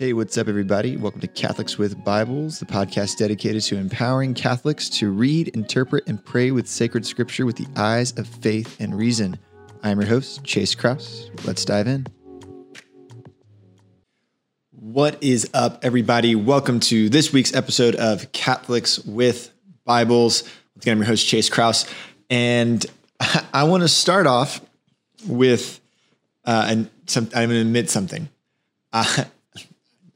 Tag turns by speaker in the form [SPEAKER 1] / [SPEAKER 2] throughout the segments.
[SPEAKER 1] Hey, what's up, everybody? Welcome to Catholics with Bibles, the podcast dedicated to empowering Catholics to read, interpret, and pray with sacred scripture with the eyes of faith and reason. I'm your host, Chase Kraus. Let's dive in. What is up, everybody? Welcome to this week's episode of Catholics with Bibles. Once again, I'm your host, Chase Kraus. And I want to start off with, uh, and some, I'm going to admit something. Uh,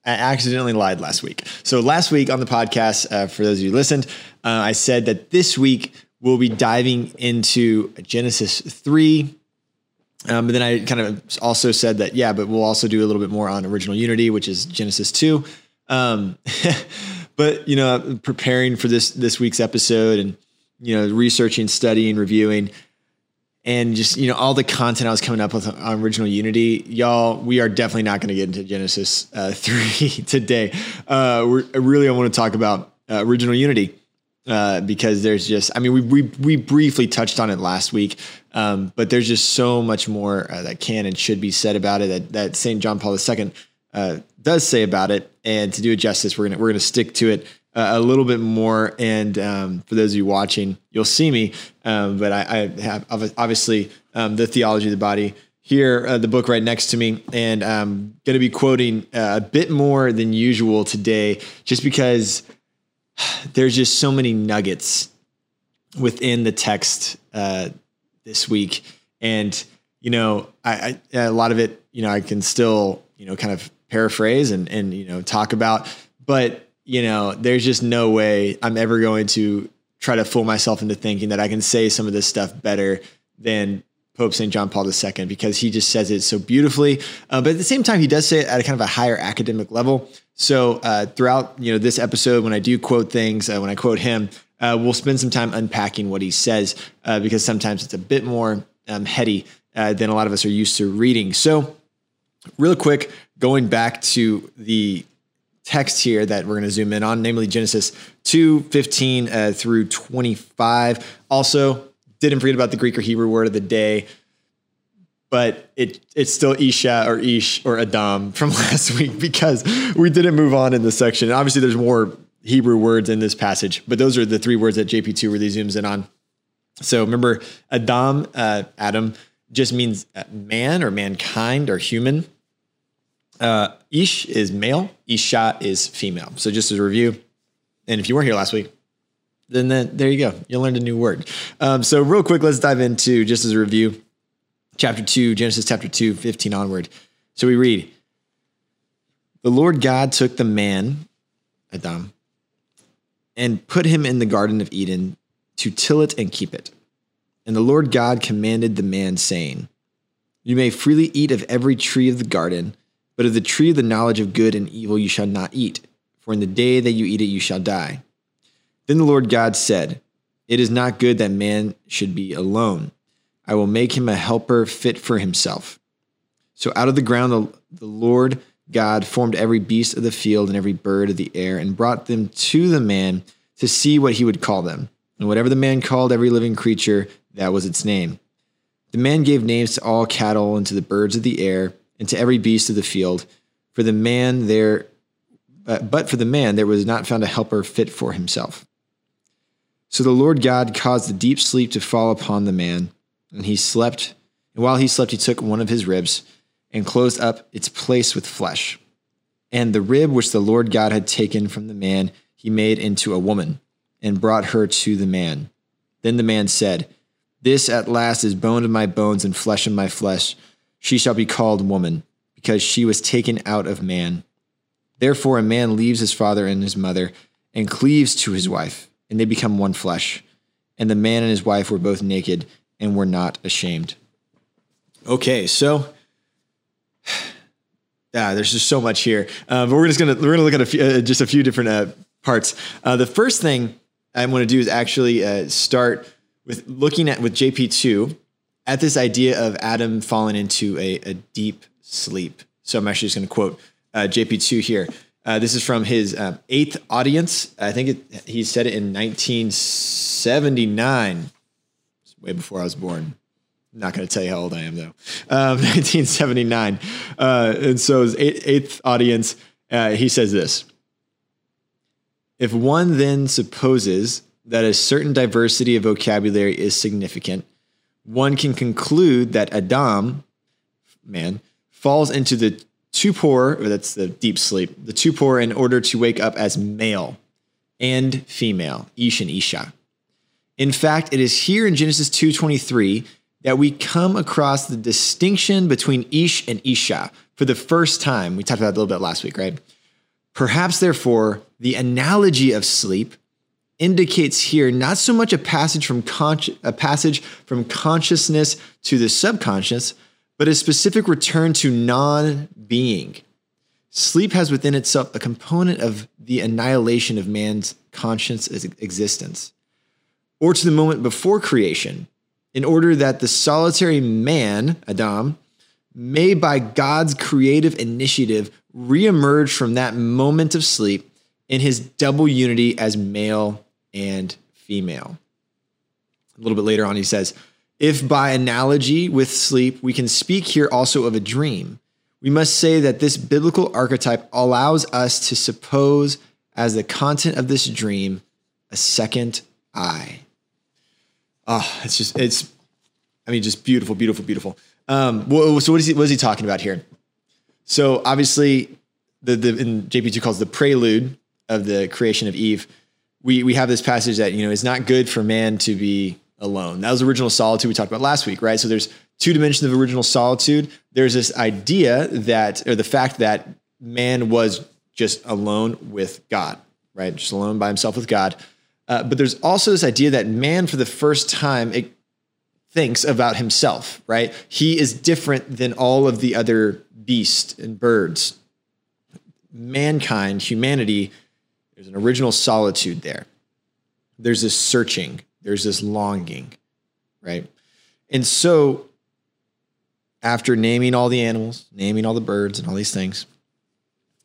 [SPEAKER 1] I accidentally lied last week. So last week on the podcast, uh, for those of you who listened, uh, I said that this week we'll be diving into Genesis three. Um, but then I kind of also said that yeah, but we'll also do a little bit more on original unity, which is Genesis two. Um, but you know, preparing for this this week's episode and you know, researching, studying, reviewing and just you know all the content I was coming up with on original Unity, y'all. We are definitely not going to get into Genesis uh, three today. Uh, we're, really, I want to talk about uh, original Unity uh, because there's just, I mean, we we we briefly touched on it last week, um, but there's just so much more uh, that can and should be said about it that that Saint John Paul II uh, does say about it. And to do it justice, we're gonna we're gonna stick to it a little bit more. And um, for those of you watching, you'll see me. Um, but I, I, have obviously um, the theology of the body here, uh, the book right next to me, and I'm going to be quoting uh, a bit more than usual today, just because there's just so many nuggets within the text uh, this week, and you know, I, I a lot of it, you know, I can still, you know, kind of paraphrase and and you know talk about, but you know, there's just no way I'm ever going to try to fool myself into thinking that I can say some of this stuff better than Pope St. John Paul II because he just says it so beautifully. Uh, but at the same time, he does say it at a kind of a higher academic level. So uh, throughout you know this episode, when I do quote things, uh, when I quote him, uh, we'll spend some time unpacking what he says uh, because sometimes it's a bit more um, heady uh, than a lot of us are used to reading. So, real quick, going back to the text here that we're going to zoom in on, namely Genesis 2 15 uh, through 25. Also, didn't forget about the Greek or Hebrew word of the day, but it it's still Isha or Ish or Adam from last week because we didn't move on in this section. Obviously, there's more Hebrew words in this passage, but those are the three words that JP2 really zooms in on. So remember, Adam, uh, Adam, just means man or mankind or human. Uh, Ish is male, Isha is female. So just as a review, and if you weren't here last week, then, then there you go. You learned a new word. Um, so real quick, let's dive into just as a review, chapter two, Genesis chapter 2, 15 onward. So we read, the Lord God took the man, Adam, and put him in the Garden of Eden to till it and keep it. And the Lord God commanded the man, saying, You may freely eat of every tree of the garden, but of the tree of the knowledge of good and evil you shall not eat, for in the day that you eat it you shall die. Then the Lord God said, It is not good that man should be alone. I will make him a helper fit for himself. So out of the ground the, the Lord God formed every beast of the field and every bird of the air and brought them to the man to see what he would call them. And whatever the man called every living creature, that was its name. The man gave names to all cattle and to the birds of the air and to every beast of the field. For the man there, uh, but for the man there was not found a helper fit for himself. So the Lord God caused a deep sleep to fall upon the man, and he slept. And while he slept, he took one of his ribs and closed up its place with flesh. And the rib which the Lord God had taken from the man, he made into a woman and brought her to the man. Then the man said, This at last is bone of my bones and flesh of my flesh. She shall be called woman, because she was taken out of man. Therefore, a man leaves his father and his mother and cleaves to his wife, and they become one flesh. And the man and his wife were both naked and were not ashamed. Okay, so yeah, there's just so much here, uh, but we're just gonna we're gonna look at a few, uh, just a few different uh, parts. Uh, the first thing I'm going to do is actually uh, start with looking at with JP two at this idea of Adam falling into a, a deep sleep. So I'm actually just going to quote uh, JP2 here. Uh, this is from his um, eighth audience. I think it, he said it in 1979, way before I was born. I'm not going to tell you how old I am, though. Um, 1979. Uh, and so his eighth, eighth audience. Uh, he says this If one then supposes that a certain diversity of vocabulary is significant, one can conclude that Adam, man, falls into the torpor, or that's the deep sleep, the torpor in order to wake up as male and female, Ish and Isha. In fact, it is here in Genesis 2:23 that we come across the distinction between Ish and Isha for the first time. We talked about it a little bit last week, right? Perhaps, therefore, the analogy of sleep indicates here not so much a passage from consci- a passage from consciousness to the subconscious, but a specific return to non-being. Sleep has within itself a component of the annihilation of man's conscious existence, or to the moment before creation, in order that the solitary man, Adam, may by God's creative initiative reemerge from that moment of sleep in his double unity as male and female. A little bit later on, he says, If by analogy with sleep we can speak here also of a dream, we must say that this biblical archetype allows us to suppose as the content of this dream a second I. Oh, it's just, it's, I mean, just beautiful, beautiful, beautiful. Um, so what is he, what is he talking about here? So obviously, the, the in JP2 calls the prelude of the creation of Eve. We, we have this passage that, you know, it's not good for man to be alone. That was original solitude we talked about last week, right? So there's two dimensions of original solitude. There's this idea that, or the fact that man was just alone with God, right? Just alone by himself with God. Uh, but there's also this idea that man, for the first time, it thinks about himself, right? He is different than all of the other beasts and birds. Mankind, humanity, there's an original solitude there. There's this searching, there's this longing, right? And so, after naming all the animals, naming all the birds, and all these things,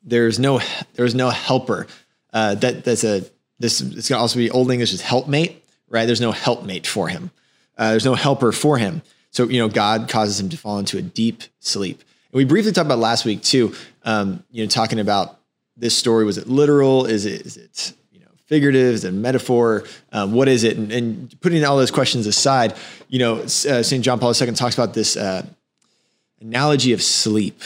[SPEAKER 1] there's no there's no helper. Uh, that that's a this it's gonna also be old English is helpmate, right? There's no helpmate for him. Uh, there's no helper for him. So you know, God causes him to fall into a deep sleep. And we briefly talked about last week too. Um, you know, talking about this story was it literal? Is it is it you know figurative? Is it metaphor? Um, what is it? And, and, putting all those questions aside, you know, uh, Saint John Paul II talks about this uh, analogy of sleep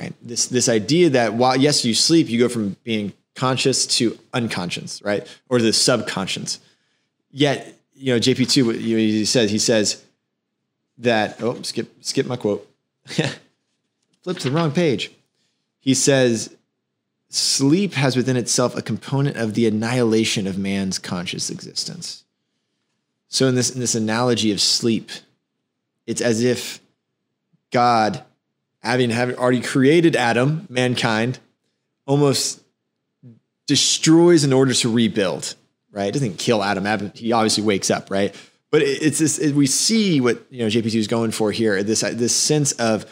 [SPEAKER 1] right? This this idea that while yes you sleep, you go from being conscious to unconscious, right, or the subconscious. Yet, you know, JP two, you know, he says he says that oh skip skip my quote, flip to the wrong page. He says sleep has within itself a component of the annihilation of man's conscious existence. So in this in this analogy of sleep, it's as if God having, having already created Adam, mankind, almost destroys in order to rebuild, right? It doesn't kill Adam. Adam he obviously wakes up, right? But it's this, it, we see what, you know, JP2 is going for here, this, this sense of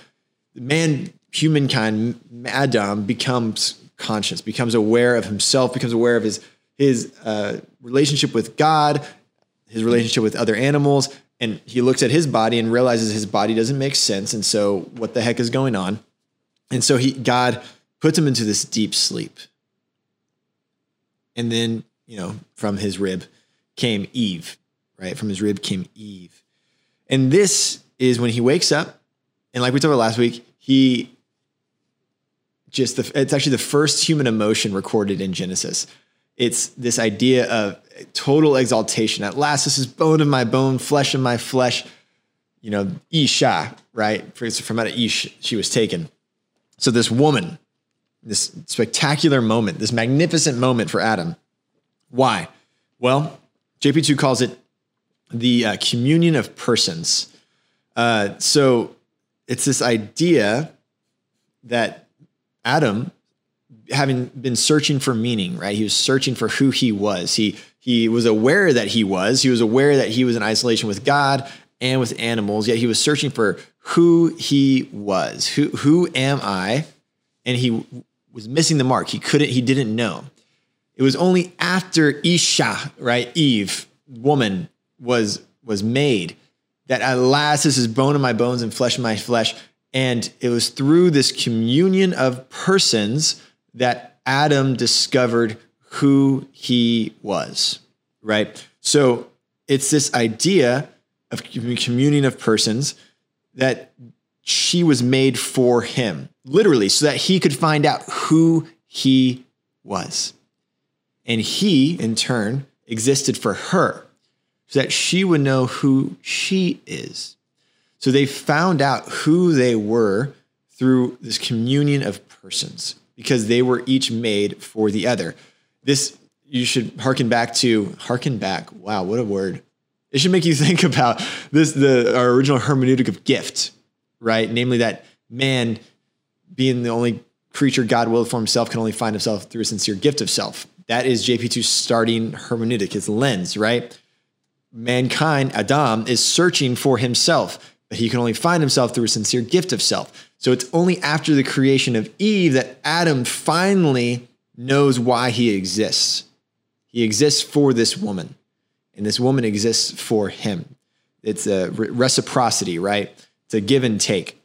[SPEAKER 1] man, humankind, Adam becomes conscious, becomes aware of himself, becomes aware of his, his uh, relationship with God, his relationship with other animals, and he looks at his body and realizes his body doesn't make sense and so what the heck is going on? And so he god puts him into this deep sleep. And then you know from his rib came eve right? From his rib came eve. And this is when he wakes up and like we talked about last week he just the, it's actually the first human emotion recorded in genesis it's this idea of total exaltation. At last, this is bone of my bone, flesh of my flesh. You know, Isha, right? From out of Ish, she was taken. So this woman, this spectacular moment, this magnificent moment for Adam. Why? Well, JP2 calls it the uh, communion of persons. Uh, so it's this idea that Adam having been searching for meaning, right? He was searching for who he was. He he was aware that he was. He was aware that he was in isolation with God and with animals. Yet he was searching for who he was. Who who am I? And he was missing the mark. He couldn't. He didn't know. It was only after Isha, right, Eve, woman, was was made that at last this is bone of my bones and flesh of my flesh. And it was through this communion of persons that Adam discovered who he was, right? So it's this idea of communion of persons that she was made for him, literally, so that he could find out who he was. And he, in turn, existed for her, so that she would know who she is. So they found out who they were through this communion of persons because they were each made for the other. This you should harken back to harken back. Wow, what a word. It should make you think about this the our original hermeneutic of gift, right? Namely that man being the only creature God willed for himself can only find himself through a sincere gift of self. That is JP2's starting hermeneutic, his lens, right? Mankind, Adam, is searching for himself, he can only find himself through a sincere gift of self. So it's only after the creation of Eve that Adam finally knows why he exists. He exists for this woman, and this woman exists for him. It's a reciprocity, right? It's a give and take.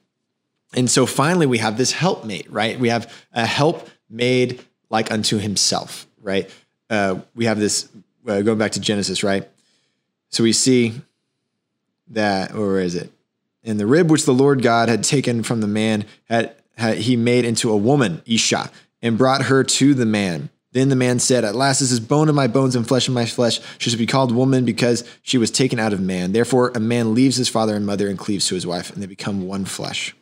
[SPEAKER 1] And so finally, we have this helpmate, right? We have a help made like unto himself, right? Uh, we have this uh, going back to Genesis, right? So we see that, or is it? And the rib which the Lord God had taken from the man had, had he made into a woman, Isha, and brought her to the man. Then the man said, At last, this is bone of my bones and flesh of my flesh. She should be called woman because she was taken out of man. Therefore, a man leaves his father and mother and cleaves to his wife, and they become one flesh.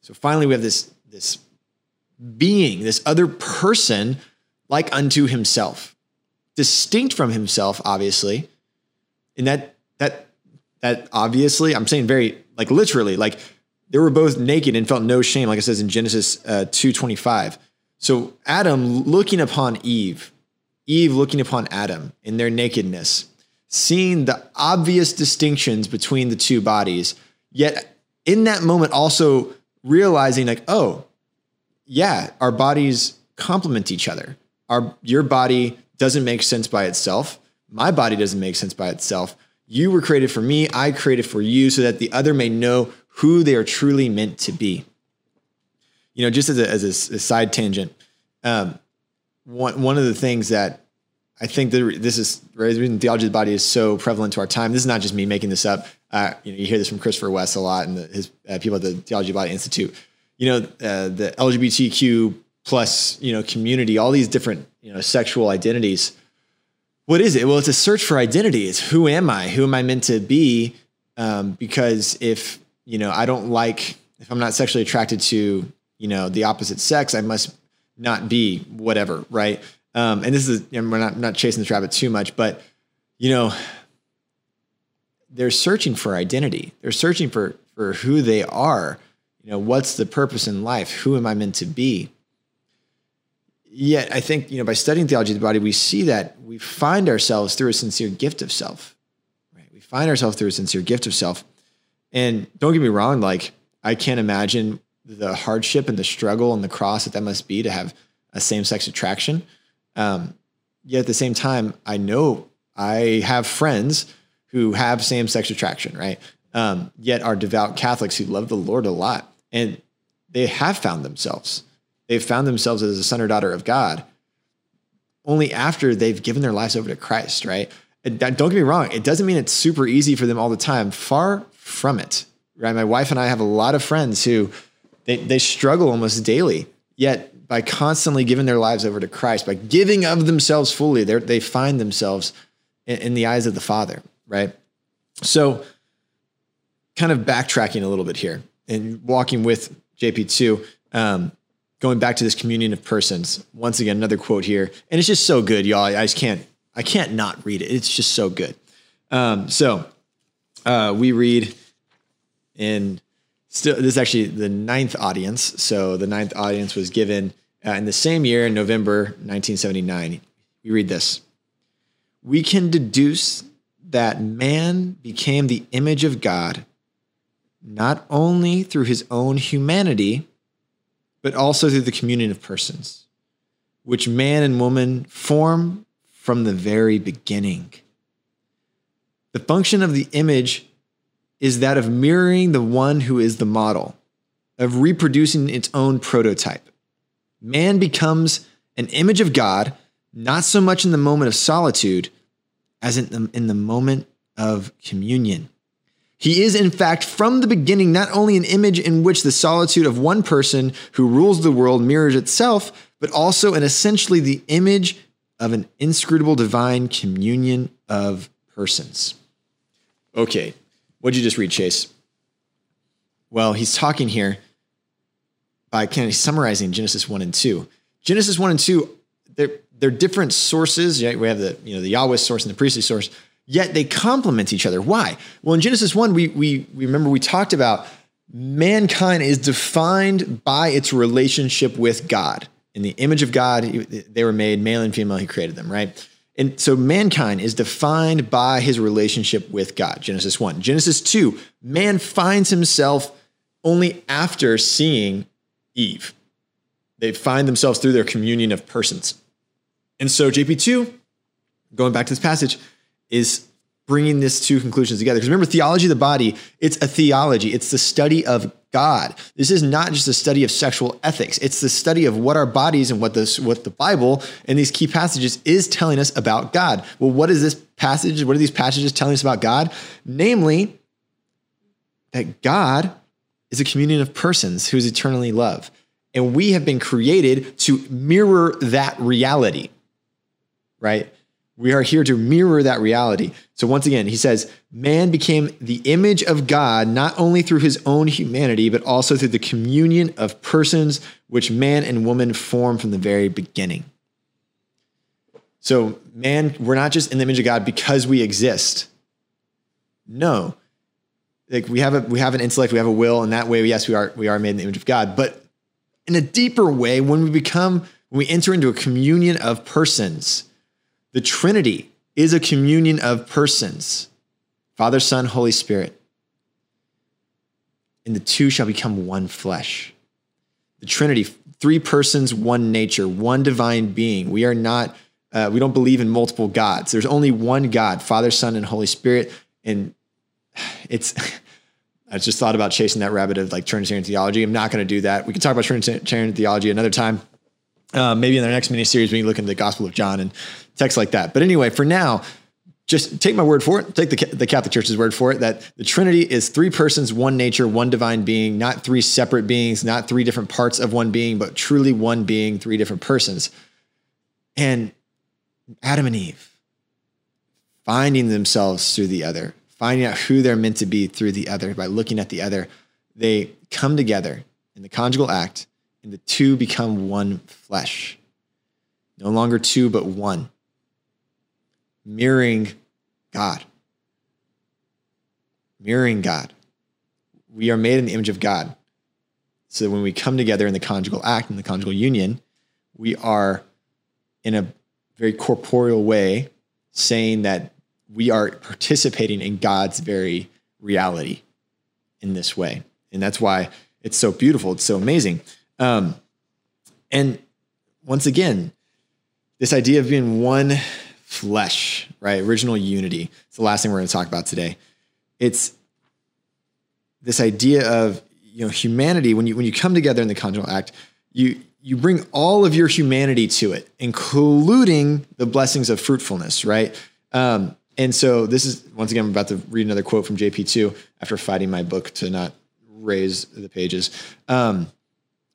[SPEAKER 1] So finally, we have this, this being, this other person like unto himself, distinct from himself, obviously. And that, that, that obviously, I'm saying very, like literally, like they were both naked and felt no shame, like it says in Genesis uh, 2.25. So Adam looking upon Eve, Eve looking upon Adam in their nakedness, seeing the obvious distinctions between the two bodies, yet in that moment also realizing like, oh, yeah, our bodies complement each other. Our your body doesn't make sense by itself. My body doesn't make sense by itself. You were created for me, I created for you so that the other may know who they are truly meant to be you know, just as a, as a, a side tangent, um, one, one of the things that I think that this is the reason theology of the body is so prevalent to our time. This is not just me making this up. Uh, you know, you hear this from Christopher West a lot and the, his uh, people at the Theology of the Body Institute. You know, uh, the LGBTQ plus you know community, all these different you know sexual identities. What is it? Well, it's a search for identity. It's who am I? Who am I meant to be? Um, because if you know, I don't like if I'm not sexually attracted to you know the opposite sex, I must not be whatever, right? Um, and this is and we're not not chasing the rabbit too much, but you know they're searching for identity. They're searching for for who they are. You know, what's the purpose in life? Who am I meant to be? Yet, I think you know by studying theology of the body, we see that we find ourselves through a sincere gift of self. Right? We find ourselves through a sincere gift of self. And don't get me wrong, like I can't imagine the hardship and the struggle and the cross that that must be to have a same sex attraction. Um, yet at the same time, I know I have friends who have same sex attraction, right? Um, yet are devout Catholics who love the Lord a lot. And they have found themselves. They've found themselves as a son or daughter of God only after they've given their lives over to Christ, right? Don't get me wrong, it doesn't mean it's super easy for them all the time. Far from it, right? My wife and I have a lot of friends who they, they struggle almost daily. Yet by constantly giving their lives over to Christ, by giving of themselves fully, they find themselves in, in the eyes of the Father, right? So, kind of backtracking a little bit here and walking with JP2, um, going back to this communion of persons. Once again, another quote here, and it's just so good, y'all. I just can't, I can't not read it. It's just so good. Um, so, uh, we read in still this is actually the ninth audience. So the ninth audience was given uh, in the same year, in November 1979. We read this. We can deduce that man became the image of God not only through his own humanity, but also through the communion of persons, which man and woman form from the very beginning. The function of the image is that of mirroring the one who is the model, of reproducing its own prototype. man becomes an image of God, not so much in the moment of solitude as in the, in the moment of communion. He is, in fact, from the beginning, not only an image in which the solitude of one person who rules the world mirrors itself, but also and essentially the image of an inscrutable divine communion of persons. Okay, what'd you just read, Chase? Well, he's talking here by kind of summarizing Genesis 1 and 2. Genesis 1 and 2, they're, they're different sources. Right? We have the, you know, the Yahweh source and the priestly source, yet they complement each other. Why? Well, in Genesis 1, we, we, remember we talked about mankind is defined by its relationship with God. In the image of God, they were made male and female, he created them, right? And so mankind is defined by his relationship with God, Genesis 1. Genesis 2, man finds himself only after seeing Eve. They find themselves through their communion of persons. And so JP2, going back to this passage, is bringing these two conclusions together. Because remember, theology of the body, it's a theology, it's the study of God. This is not just a study of sexual ethics. It's the study of what our bodies and what this what the Bible and these key passages is telling us about God. Well, what is this passage? What are these passages telling us about God? Namely, that God is a communion of persons who is eternally love. And we have been created to mirror that reality, right? We are here to mirror that reality. So, once again, he says, man became the image of God not only through his own humanity, but also through the communion of persons which man and woman form from the very beginning. So, man, we're not just in the image of God because we exist. No, like we have a we have an intellect, we have a will, and that way, yes, we are we are made in the image of God. But in a deeper way, when we become when we enter into a communion of persons, the Trinity is a communion of persons, Father, Son, Holy Spirit, and the two shall become one flesh. The Trinity, three persons, one nature, one divine being. We are not. Uh, we don't believe in multiple gods. There's only one God, Father, Son, and Holy Spirit, and it's I just thought about chasing that rabbit of like Trinitarian theology. I'm not going to do that. We can talk about Trinitarian theology another time. Uh, maybe in the next mini series, we can look into the Gospel of John and texts like that. But anyway, for now, just take my word for it. Take the, the Catholic Church's word for it that the Trinity is three persons, one nature, one divine being, not three separate beings, not three different parts of one being, but truly one being, three different persons. And Adam and Eve finding themselves through the other, finding out who they're meant to be through the other by looking at the other. They come together in the conjugal act, and the two become one flesh. No longer two, but one, mirroring God. Mirroring God. We are made in the image of God. So when we come together in the conjugal act, in the conjugal union, we are in a very corporeal way saying that we are participating in God's very reality in this way. And that's why it's so beautiful. It's so amazing. Um, and once again, this idea of being one flesh, right? Original unity. It's the last thing we're going to talk about today. It's this idea of you know humanity when you when you come together in the conjugal act, you you bring all of your humanity to it, including the blessings of fruitfulness, right? Um, and so this is once again, I'm about to read another quote from JP2 after fighting my book to not raise the pages. Um,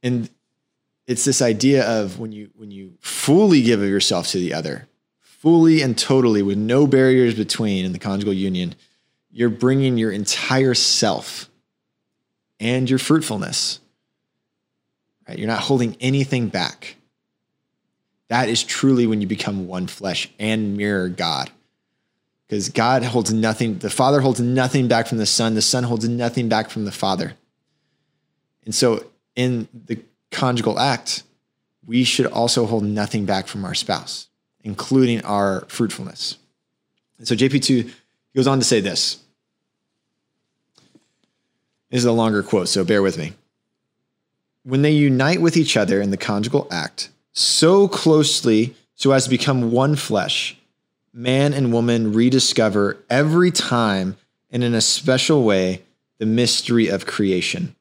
[SPEAKER 1] and it's this idea of when you when you fully give of yourself to the other, fully and totally with no barriers between in the conjugal union, you're bringing your entire self and your fruitfulness. Right? You're not holding anything back. That is truly when you become one flesh and mirror God because God holds nothing, the Father holds nothing back from the Son, the Son holds nothing back from the Father. And so in the conjugal act, we should also hold nothing back from our spouse, including our fruitfulness. And so JP2 goes on to say this. This is a longer quote, so bear with me. When they unite with each other in the conjugal act so closely so as to become one flesh, man and woman rediscover every time and in a special way the mystery of creation.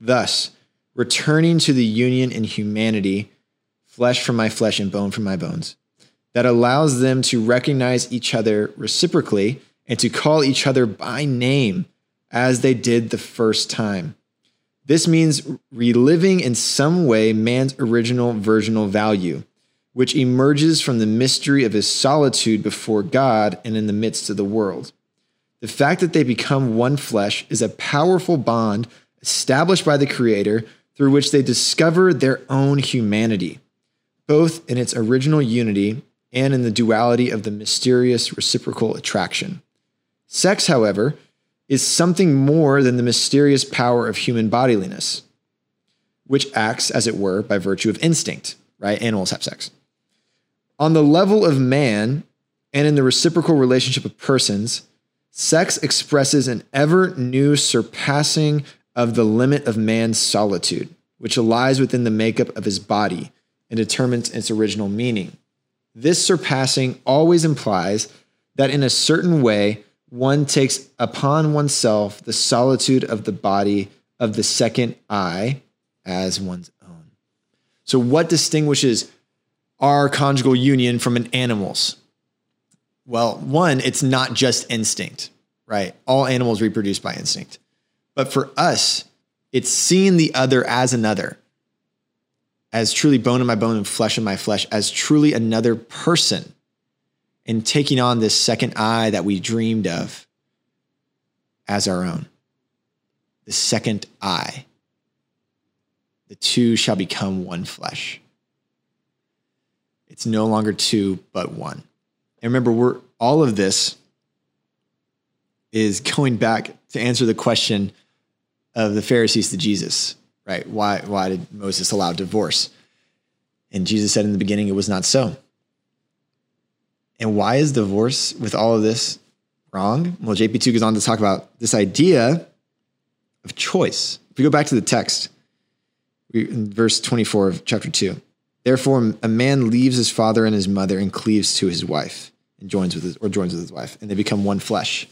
[SPEAKER 1] Thus, returning to the union in humanity, flesh from my flesh and bone from my bones, that allows them to recognize each other reciprocally and to call each other by name as they did the first time. This means reliving in some way man's original virginal value, which emerges from the mystery of his solitude before God and in the midst of the world. The fact that they become one flesh is a powerful bond established by the Creator through which they discover their own humanity, both in its original unity and in the duality of the mysterious reciprocal attraction. Sex, however, is something more than the mysterious power of human bodiliness, which acts, as it were, by virtue of instinct, right? Animals have sex. On the level of man and in the reciprocal relationship of persons, sex expresses an ever new surpassing of the limit of man's solitude, which lies within the makeup of his body and determines its original meaning. This surpassing always implies that in a certain way, one takes upon oneself the solitude of the body of the second I as one's own. So, what distinguishes our conjugal union from an animal's? Well, one, it's not just instinct, right? All animals reproduce by instinct. But for us, it's seeing the other as another, as truly bone in my bone and flesh in my flesh, as truly another person and taking on this second I that we dreamed of as our own. The second I. The two shall become one flesh. It's no longer two, but one. And remember, we're all of this is going back to answer the question of the Pharisees to Jesus, right? Why, why did Moses allow divorce? And Jesus said in the beginning, it was not so. And why is divorce with all of this wrong? Well, JP2 goes on to talk about this idea of choice. If we go back to the text, verse 24 of chapter 2, therefore a man leaves his father and his mother and cleaves to his wife and joins with his, or joins with his wife, and they become one flesh.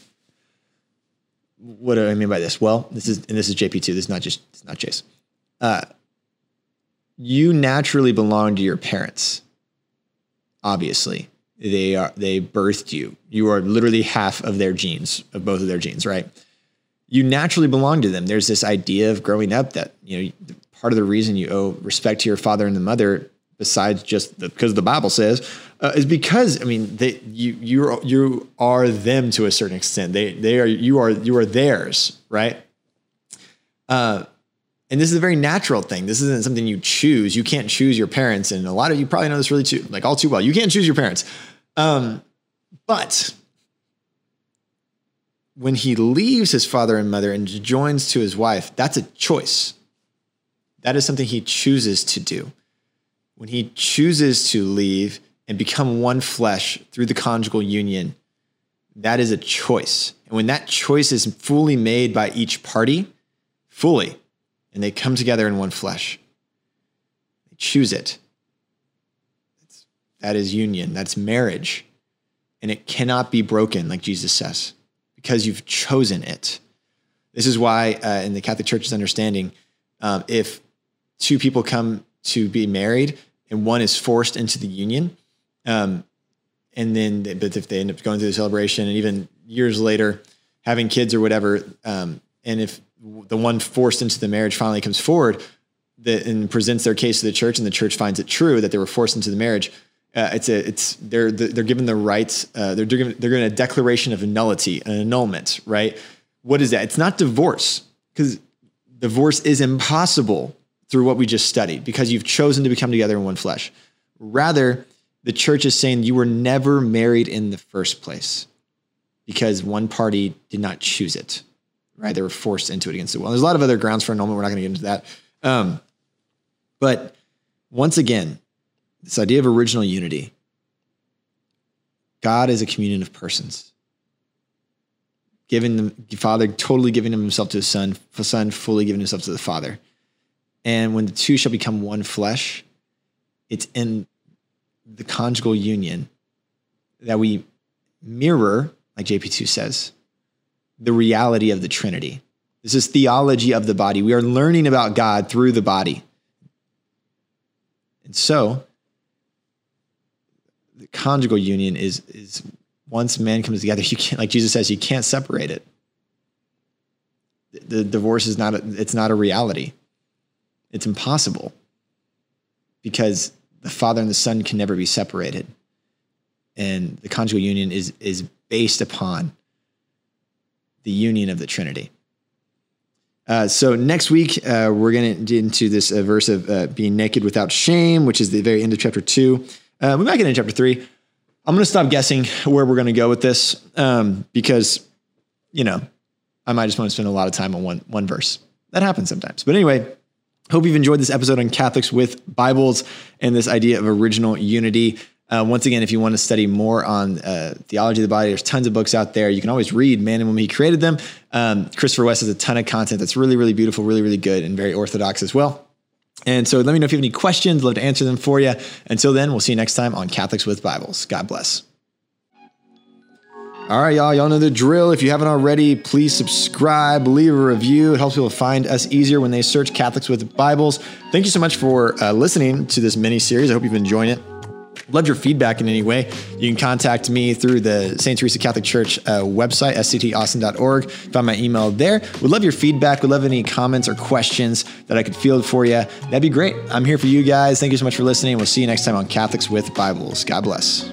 [SPEAKER 1] What do I mean by this? Well, this is and this is JP2. This is not just it's not Chase. Uh, you naturally belong to your parents, obviously they are they birthed you. You are literally half of their genes, of both of their genes, right? You naturally belong to them. There's this idea of growing up that you know part of the reason you owe respect to your father and the mother, besides just the, because the Bible says, uh, is because I mean they you you are, you are them to a certain extent. They they are you are you are theirs, right? Uh, and this is a very natural thing. This isn't something you choose. You can't choose your parents, and a lot of you probably know this really too, like all too well. You can't choose your parents. Um, but when he leaves his father and mother and joins to his wife, that's a choice. That is something he chooses to do. When he chooses to leave and become one flesh through the conjugal union, that is a choice. And when that choice is fully made by each party, fully, and they come together in one flesh, they choose it. That is union, that's marriage. And it cannot be broken, like Jesus says, because you've chosen it. This is why, uh, in the Catholic Church's understanding, um, if two people come to be married and one is forced into the union, um, and then but if they end up going through the celebration and even years later having kids or whatever, um, and if the one forced into the marriage finally comes forward and presents their case to the church, and the church finds it true that they were forced into the marriage, uh, it's a it's they're they're given the rights uh, they're given they're given a declaration of nullity an annulment right? What is that? It's not divorce because divorce is impossible through what we just studied because you've chosen to become together in one flesh. Rather the church is saying you were never married in the first place because one party did not choose it right they were forced into it against the will there's a lot of other grounds for annulment we're not going to get into that um, but once again this idea of original unity. God is a communion of persons. Giving the Father totally giving himself to the Son, the Son fully giving himself to the Father. And when the two shall become one flesh, it's in the conjugal union that we mirror, like JP2 says, the reality of the Trinity. This is theology of the body. We are learning about God through the body. And so, the conjugal union is is once man comes together, you can't, like Jesus says, you can't separate it. The, the divorce is not a, it's not a reality. It's impossible because the father and the son can never be separated, and the conjugal union is is based upon the union of the Trinity. Uh, so next week uh, we're going to get into this uh, verse of uh, being naked without shame, which is the very end of chapter two. We might get into chapter three. I'm going to stop guessing where we're going to go with this um, because, you know, I might just want to spend a lot of time on one one verse. That happens sometimes. But anyway, hope you've enjoyed this episode on Catholics with Bibles and this idea of original unity. Uh, once again, if you want to study more on uh, theology of the body, there's tons of books out there. You can always read Man and Woman He Created Them. Um, Christopher West has a ton of content that's really, really beautiful, really, really good, and very orthodox as well. And so let me know if you have any questions. Love to answer them for you. Until then, we'll see you next time on Catholics with Bibles. God bless. All right, y'all. Y'all know the drill. If you haven't already, please subscribe, leave a review. It helps people find us easier when they search Catholics with Bibles. Thank you so much for uh, listening to this mini series. I hope you've been enjoying it. Love your feedback in any way. You can contact me through the St. Teresa Catholic Church uh, website, sctaustin.org. Find my email there. We'd love your feedback. Would love any comments or questions that I could field for you. That'd be great. I'm here for you guys. Thank you so much for listening. We'll see you next time on Catholics with Bibles. God bless.